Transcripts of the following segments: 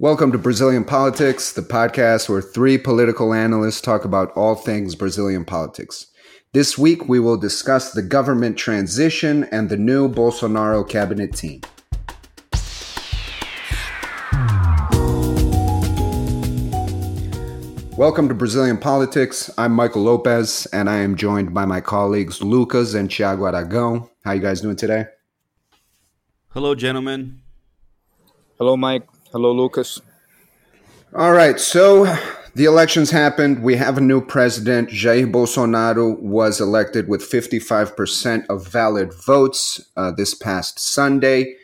Welcome to Brazilian Politics, the podcast where three political analysts talk about all things Brazilian politics. This week, we will discuss the government transition and the new Bolsonaro cabinet team. Welcome to Brazilian Politics. I'm Michael Lopez, and I am joined by my colleagues Lucas and Thiago Aragão. How you guys doing today? Hello, gentlemen. Hello, Mike. Hello, Lucas. All right, so the elections happened. We have a new president. Jair Bolsonaro was elected with 55% of valid votes uh, this past Sunday.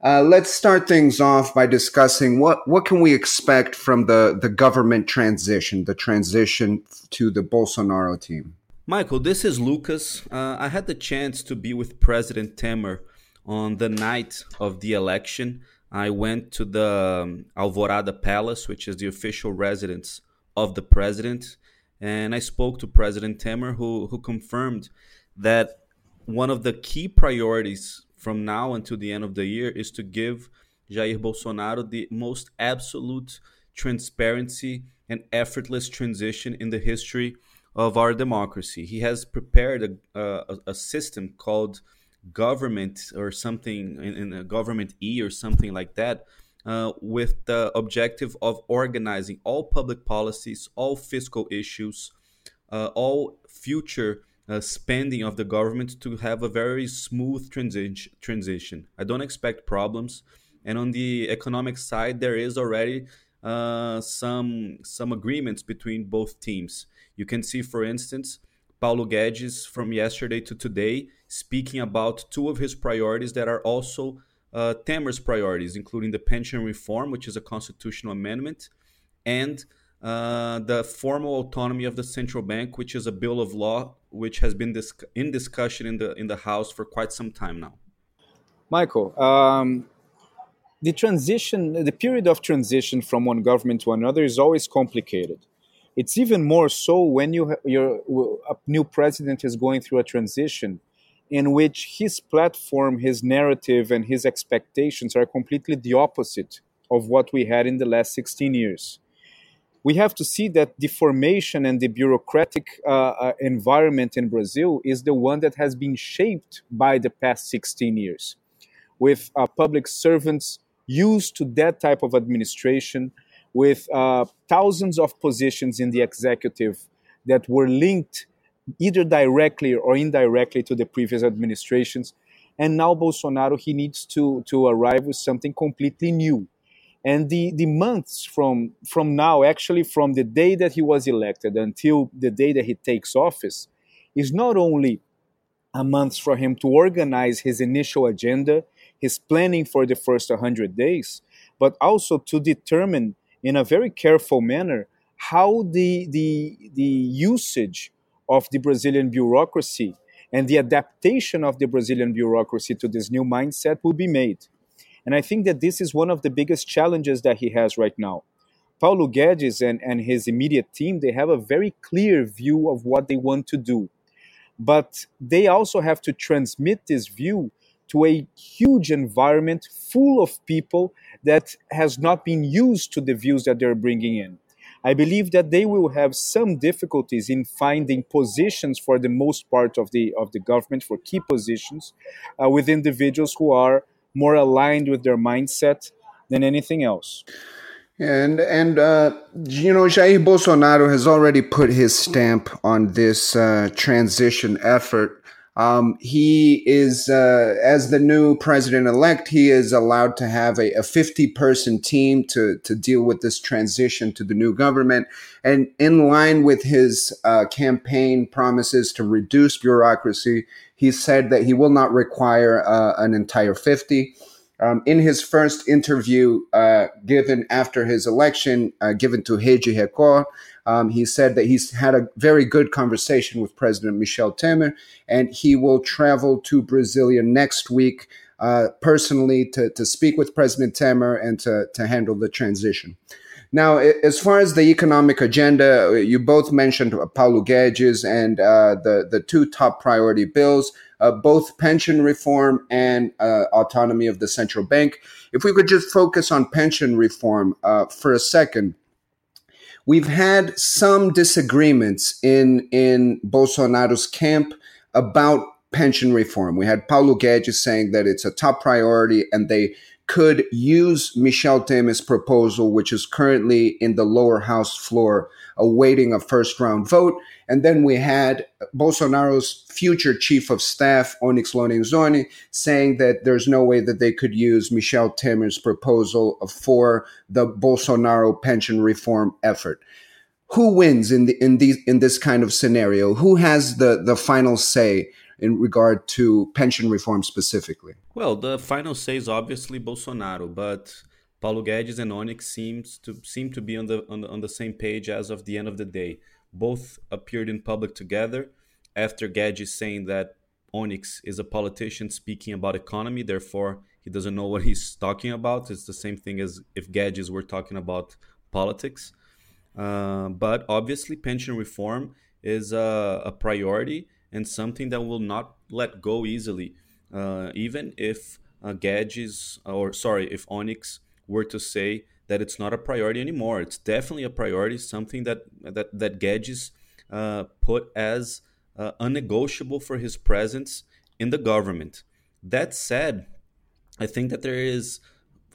Uh, let's start things off by discussing what, what can we expect from the, the government transition, the transition to the Bolsonaro team. Michael, this is Lucas. Uh, I had the chance to be with President Temer on the night of the election. I went to the um, Alvorada Palace, which is the official residence of the president, and I spoke to President Temer, who, who confirmed that one of the key priorities from now until the end of the year is to give Jair Bolsonaro the most absolute transparency and effortless transition in the history of our democracy. He has prepared a, a, a system called government or something in, in, a government E or something like that. Uh, with the objective of organizing all public policies, all fiscal issues, uh, all future uh, spending of the government to have a very smooth transi- transition. I don't expect problems. And on the economic side, there is already uh, some some agreements between both teams. You can see, for instance, Paulo Guedes from yesterday to today speaking about two of his priorities that are also uh, priorities, including the pension reform, which is a constitutional amendment, and uh, the formal autonomy of the central bank, which is a bill of law which has been dis- in discussion in the in the House for quite some time now. Michael, um, the transition, the period of transition from one government to another is always complicated. It's even more so when you your a new president is going through a transition in which his platform, his narrative, and his expectations are completely the opposite of what we had in the last 16 years. We have to see that the formation and the bureaucratic uh, uh, environment in Brazil is the one that has been shaped by the past 16 years, with uh, public servants used to that type of administration, with uh, thousands of positions in the executive that were linked either directly or indirectly to the previous administrations. And now Bolsonaro, he needs to, to arrive with something completely new and the, the months from, from now, actually from the day that he was elected until the day that he takes office, is not only a month for him to organize his initial agenda, his planning for the first 100 days, but also to determine in a very careful manner how the, the, the usage of the Brazilian bureaucracy and the adaptation of the Brazilian bureaucracy to this new mindset will be made. And I think that this is one of the biggest challenges that he has right now. Paulo Guedes and, and his immediate team, they have a very clear view of what they want to do. But they also have to transmit this view to a huge environment full of people that has not been used to the views that they're bringing in. I believe that they will have some difficulties in finding positions for the most part of the of the government for key positions uh, with individuals who are more aligned with their mindset than anything else. And and uh, you know Jair Bolsonaro has already put his stamp on this uh, transition effort. Um, he is, uh, as the new president elect, he is allowed to have a, a 50 person team to, to deal with this transition to the new government. And in line with his uh, campaign promises to reduce bureaucracy, he said that he will not require uh, an entire 50. Um, in his first interview uh, given after his election, uh, given to Rede Record, um, he said that he's had a very good conversation with President Michel Temer, and he will travel to Brasilia next week uh, personally to, to speak with President Temer and to, to handle the transition. Now, as far as the economic agenda, you both mentioned Paulo Guedes and uh, the the two top priority bills, uh, both pension reform and uh, autonomy of the central bank. If we could just focus on pension reform uh, for a second, we've had some disagreements in in Bolsonaro's camp about pension reform. We had Paulo Guedes saying that it's a top priority and they could use Michel Temer's proposal, which is currently in the lower house floor, awaiting a first round vote. And then we had Bolsonaro's future chief of staff, Onyx Lorenzoni, saying that there's no way that they could use Michel Temer's proposal for the Bolsonaro pension reform effort. Who wins in the, in these in this kind of scenario? Who has the the final say in regard to pension reform specifically? Well, the final say is obviously Bolsonaro, but Paulo Guedes and Onyx seems to seem to be on the, on the on the same page as of the end of the day. Both appeared in public together after Guedes saying that Onyx is a politician speaking about economy, therefore he doesn't know what he's talking about. It's the same thing as if Guedes were talking about politics. Uh, but obviously, pension reform is a, a priority and something that will not let go easily, uh, even if uh, Guedes or sorry, if Onyx were to say that it's not a priority anymore. It's definitely a priority, something that that that Guedes uh, put as uh, unnegotiable for his presence in the government. That said, I think that there is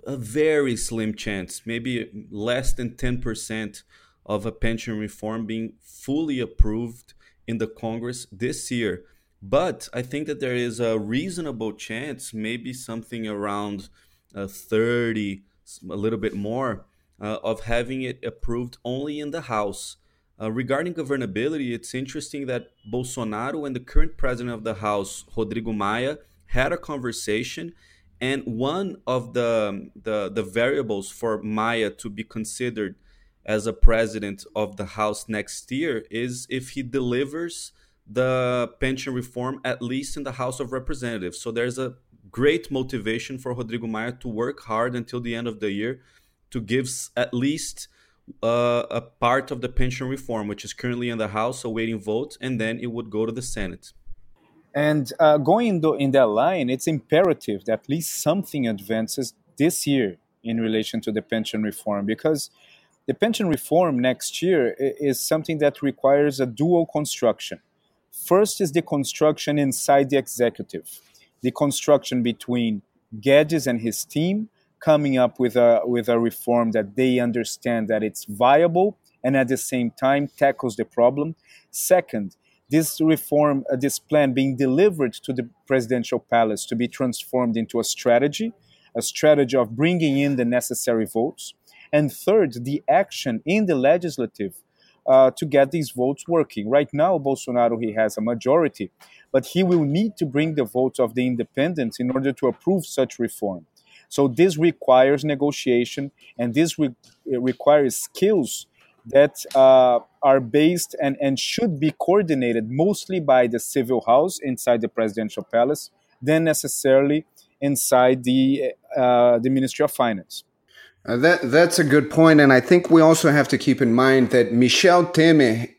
a very slim chance, maybe less than ten percent, of a pension reform being fully approved in the Congress this year. But I think that there is a reasonable chance, maybe something around uh, 30, a little bit more, uh, of having it approved only in the House. Uh, regarding governability, it's interesting that Bolsonaro and the current president of the House, Rodrigo Maia, had a conversation, and one of the, the, the variables for Maia to be considered as a president of the House next year is if he delivers the pension reform at least in the House of Representatives. So there's a great motivation for Rodrigo Maia to work hard until the end of the year to give at least uh, a part of the pension reform, which is currently in the House awaiting vote, and then it would go to the Senate. And uh, going in that line, it's imperative that at least something advances this year in relation to the pension reform because the pension reform next year is something that requires a dual construction. First is the construction inside the executive, the construction between Guedes and his team coming up with a with a reform that they understand that it's viable and at the same time tackles the problem. Second, this reform, uh, this plan being delivered to the presidential palace to be transformed into a strategy, a strategy of bringing in the necessary votes and third, the action in the legislative uh, to get these votes working. Right now, Bolsonaro he has a majority, but he will need to bring the votes of the independents in order to approve such reform. So this requires negotiation, and this re- requires skills that uh, are based and, and should be coordinated mostly by the civil house inside the presidential palace, than necessarily inside the uh, the Ministry of Finance. Uh, that that's a good point, and I think we also have to keep in mind that Michel Temer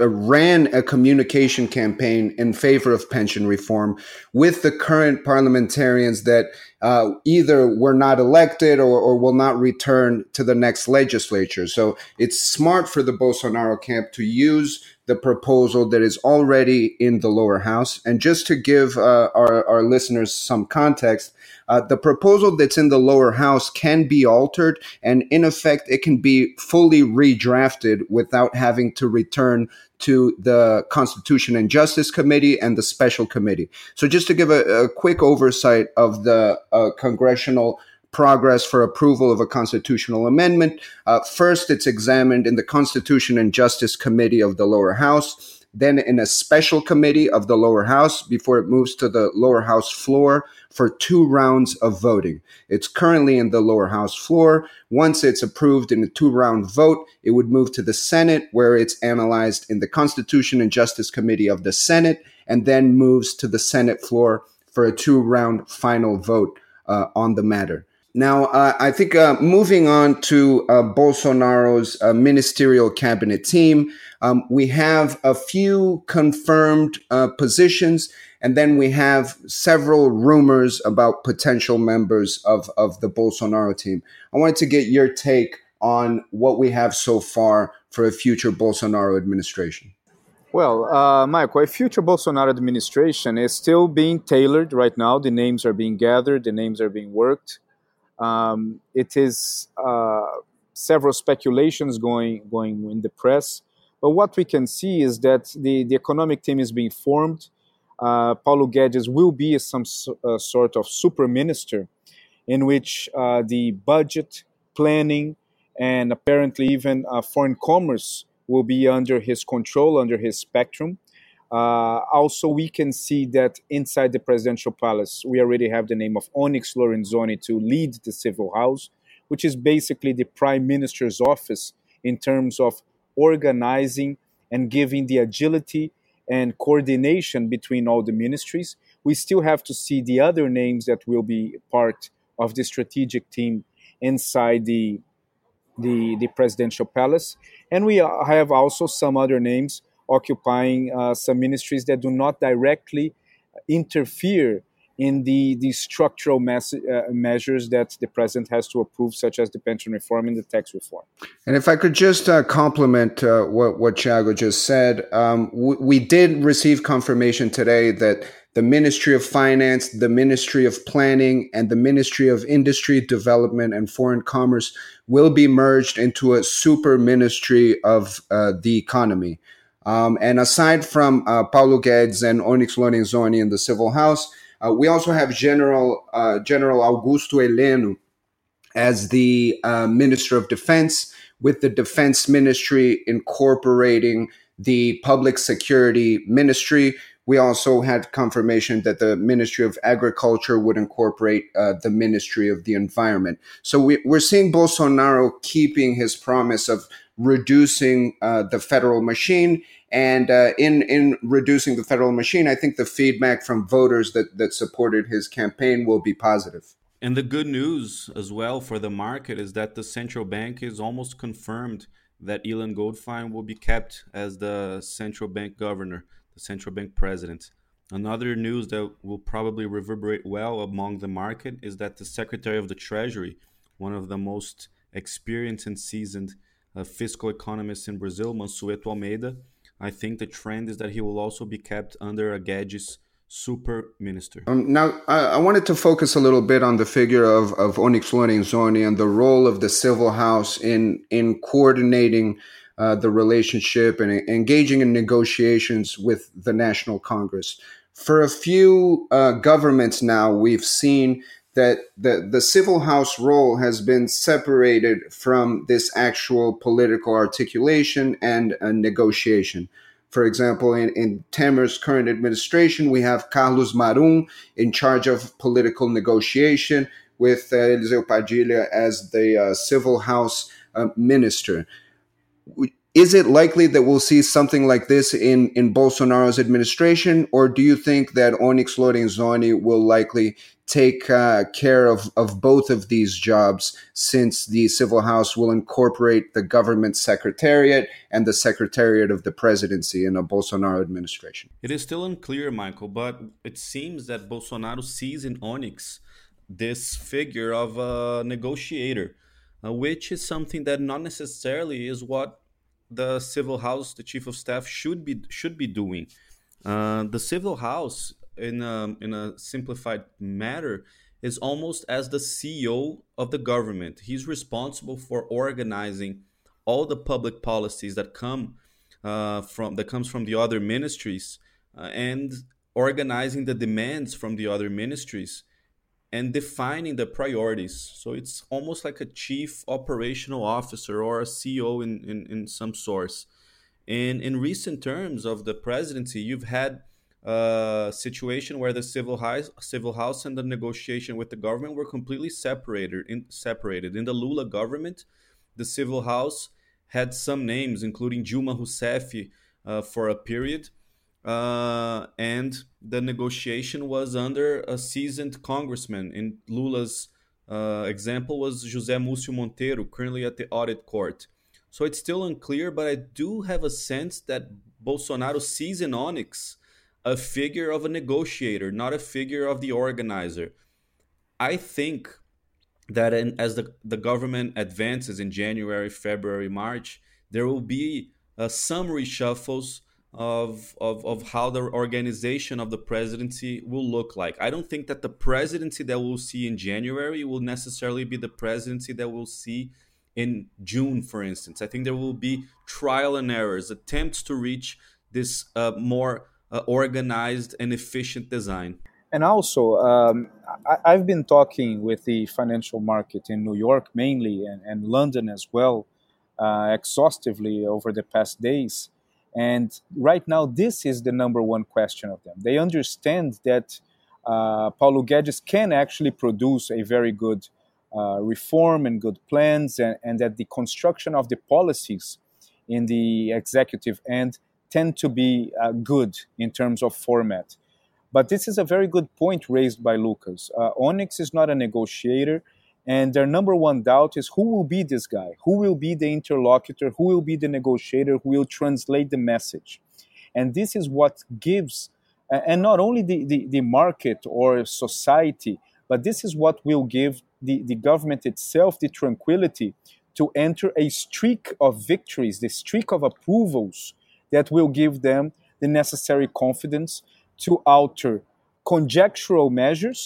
uh, ran a communication campaign in favor of pension reform with the current parliamentarians that uh, either were not elected or, or, will not return to the next legislature. So it's smart for the Bolsonaro camp to use the proposal that is already in the lower house. And just to give uh, our, our listeners some context, uh, the proposal that's in the lower house can be altered, and in effect, it can be fully redrafted without having to return to the Constitution and Justice Committee and the Special Committee. So, just to give a, a quick oversight of the uh, congressional progress for approval of a constitutional amendment. Uh, first, it's examined in the Constitution and Justice Committee of the lower house, then in a special committee of the lower house before it moves to the lower house floor for two rounds of voting. It's currently in the lower house floor. Once it's approved in a two round vote, it would move to the Senate where it's analyzed in the Constitution and Justice Committee of the Senate and then moves to the Senate floor for a two round final vote uh, on the matter. Now, uh, I think uh, moving on to uh, Bolsonaro's uh, ministerial cabinet team, um, we have a few confirmed uh, positions, and then we have several rumors about potential members of, of the Bolsonaro team. I wanted to get your take on what we have so far for a future Bolsonaro administration. Well, uh, Michael, a future Bolsonaro administration is still being tailored right now. The names are being gathered, the names are being worked. Um, it is uh, several speculations going going in the press, but what we can see is that the, the economic team is being formed. Uh, Paulo Guedes will be some uh, sort of super minister, in which uh, the budget, planning, and apparently even uh, foreign commerce will be under his control, under his spectrum. Uh, also, we can see that inside the presidential palace, we already have the name of Onyx Lorenzoni to lead the civil house, which is basically the prime minister's office in terms of organizing and giving the agility and coordination between all the ministries. We still have to see the other names that will be part of the strategic team inside the the, the presidential palace. And we have also some other names occupying uh, some ministries that do not directly interfere in the, the structural uh, measures that the president has to approve, such as the pension reform and the tax reform. And if I could just uh, compliment uh, what, what Thiago just said, um, w- we did receive confirmation today that the Ministry of Finance, the Ministry of Planning, and the Ministry of Industry, Development, and Foreign Commerce will be merged into a super ministry of uh, the economy. Um, and aside from uh, Paulo Guedes and Onyx Lorenzoni in the Civil House, uh, we also have General uh, General Augusto Heleno as the uh, Minister of Defense, with the Defense Ministry incorporating the Public Security Ministry, we also had confirmation that the Ministry of Agriculture would incorporate uh, the Ministry of the Environment. So we, are seeing Bolsonaro keeping his promise of reducing uh, the federal machine. And uh, in in reducing the federal machine, I think the feedback from voters that that supported his campaign will be positive. And the good news as well for the market is that the central bank is almost confirmed that Ilan Goldfajn will be kept as the central bank governor the central bank president. Another news that will probably reverberate well among the market is that the Secretary of the Treasury, one of the most experienced and seasoned uh, fiscal economist in Brazil, Mansueto Almeida, I think the trend is that he will also be kept under a Guedes super minister. Um, now, I, I, wanted to focus a little bit on the figure of, of Onyx Lorenzoni and the role of the civil house in in coordinating uh, the relationship and engaging in negotiations with the National Congress. For a few uh, governments now, we've seen that the, the civil house role has been separated from this actual political articulation and negotiation. For example, in, in Temer's current administration, we have Carlos Marun in charge of political negotiation with uh, Padilha as the uh, civil house uh, minister is it likely that we'll see something like this in, in Bolsonaro's administration, or do you think that Onyx Lorenzoni will likely take uh, care of, of both of these jobs since the civil house will incorporate the government secretariat and the secretariat of the presidency in a Bolsonaro administration? It is still unclear, Michael, but it seems that Bolsonaro sees in Onyx this figure of a negotiator uh, which is something that not necessarily is what the civil house, the chief of staff, should be should be doing. Uh, the civil house, in a, in a simplified matter, is almost as the CEO of the government. He's responsible for organizing all the public policies that come uh, from that comes from the other ministries uh, and organizing the demands from the other ministries and defining the priorities. So it's almost like a chief operational officer or a CEO in, in, in some source. And in recent terms of the presidency, you've had a situation where the civil house, civil house and the negotiation with the government were completely separated. In, separated. in the Lula government, the civil house had some names, including Dilma Rousseff, uh, for a period uh, and the negotiation was under a seasoned congressman in Lula's uh, example was José Múcio Monteiro, currently at the audit court. So it's still unclear, but I do have a sense that Bolsonaro sees in Onyx a figure of a negotiator, not a figure of the organizer. I think that in, as the, the government advances in January, February, March, there will be uh, some reshuffles of, of, of how the organization of the presidency will look like. I don't think that the presidency that we'll see in January will necessarily be the presidency that we'll see in June, for instance. I think there will be trial and errors, attempts to reach this uh, more uh, organized and efficient design. And also, um, I, have been talking with the financial market in New York mainly and, and London as well, uh, exhaustively over the past days. And right now, this is the number one question of them. They understand that uh, Paulo Guedes can actually produce a very good uh, reform and good plans, and, and, that the construction of the policies in the executive end tend to be uh, good in terms of format. But this is a very good point raised by Lucas. Uh, Onyx is not a negotiator, and their number one doubt is who will be this guy? Who will be the interlocutor? Who will be the negotiator? Who will translate the message? And this is what gives, and not only the, the, the market or society, but this is what will give the, the government itself the tranquility to enter a streak of victories, the streak of approvals that will give them the necessary confidence to alter conjectural measures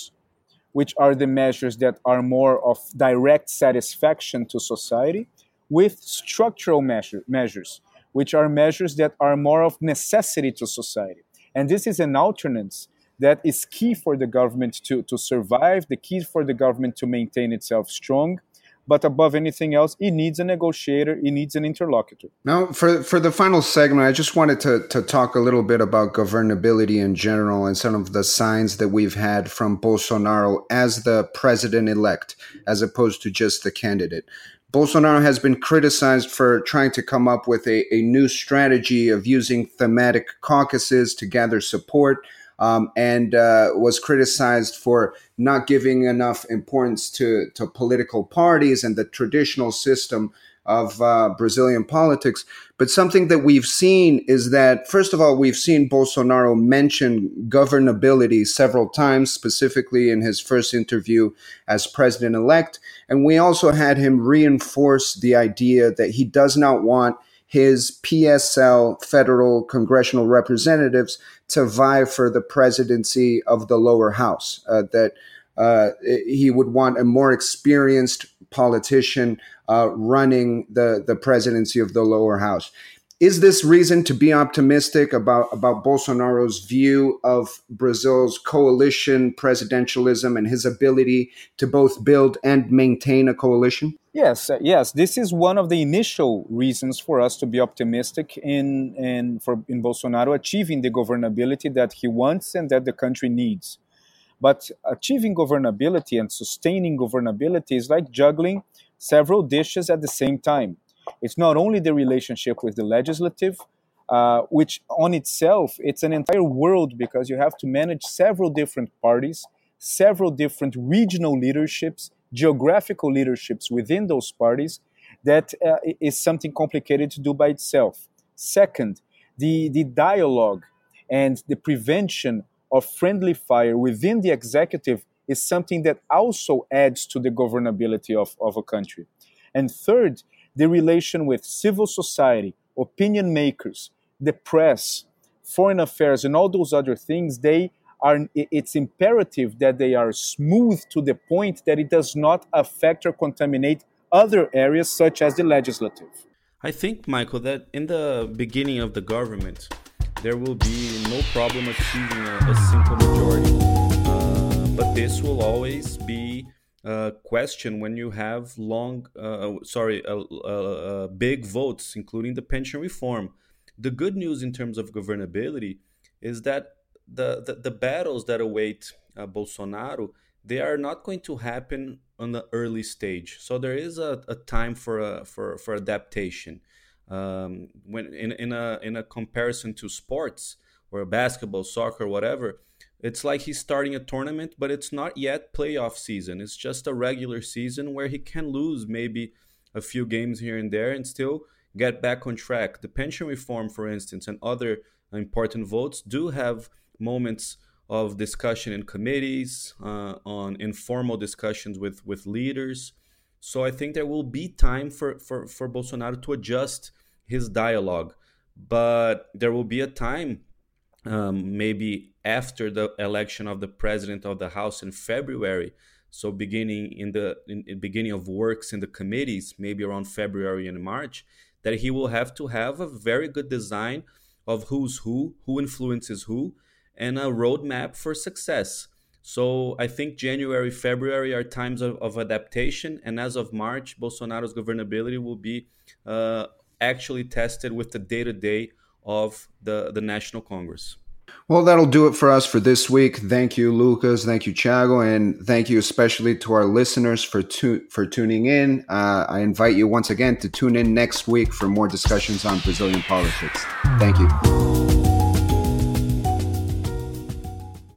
which are the measures that are more of direct satisfaction to society, with structural measure, measures, which are measures that are more of necessity to society. And this is an alternance that is key for the government to, to survive, the key for the government to maintain itself strong, but above anything else, it needs a negotiator, it needs an interlocutor. Now, for, for the final segment, I just wanted to, to talk a little bit about governability in general and some of the signs that we've had from Bolsonaro as the president elect, as opposed to just the candidate. Bolsonaro has been criticized for trying to come up with a, a new strategy of using thematic caucuses to gather support um, and uh, was criticized for not giving enough importance to, to political parties and the traditional system of uh, Brazilian politics. But something that we've seen is that, first of all, we've seen Bolsonaro mention governability several times, specifically in his first interview as president elect. And we also had him reinforce the idea that he does not want his PSL federal congressional representatives to vie for the presidency of the lower house. Uh, that uh, he would want a more experienced politician uh, running the, the presidency of the lower house. Is this reason to be optimistic about, about Bolsonaro's view of Brazil's coalition presidentialism and his ability to both build and maintain a coalition? Yes, uh, yes. This is one of the initial reasons for us to be optimistic in in for in Bolsonaro achieving the governability that he wants and that the country needs. But achieving governability and sustaining governability is like juggling several dishes at the same time. It's not only the relationship with the legislative, uh, which on itself it's an entire world because you have to manage several different parties, several different regional leaderships, geographical leaderships within those parties. That uh, is something complicated to do by itself. Second, the, the dialogue and the prevention of friendly fire within the executive is something that also adds to the governability of, of a country. And third, the relation with civil society, opinion makers, the press, foreign affairs, and all those other things, they are it's imperative that they are smooth to the point that it does not affect or contaminate other areas such as the legislative. I think, Michael, that in the beginning of the government, there will be no problem achieving a, a simple majority. Uh, but this will always be question when you have long, uh, sorry, uh, uh, big votes, including the pension reform. The good news in terms of governability is that the, the, the battles that await uh, Bolsonaro, they are not going to happen on the early stage. So there is a, a time for, a, for, for adaptation. Um, when in, in, a, in a comparison to sports or basketball, soccer, whatever, it's like he's starting a tournament, but it's not yet playoff season. It's just a regular season where he can lose maybe a few games here and there and still get back on track. The pension reform, for instance, and other important votes do have moments of discussion in committees, uh, on informal discussions with, with leaders. So I think there will be time for, for, for Bolsonaro to adjust his dialogue. But there will be a time, um, maybe after the election of the president of the House in February. So beginning in the in, in beginning of works in the committees, maybe around February and March, that he will have to have a very good design of who's who, who influences who, and a roadmap for success. So I think January, February are times of, of adaptation, and as of March, Bolsonaro's governability will be uh, actually tested with the day to day of the, the National Congress. Well, that'll do it for us for this week. Thank you, Lucas. Thank you, Thiago, and thank you especially to our listeners for tu- for tuning in. Uh, I invite you once again to tune in next week for more discussions on Brazilian politics. Thank you.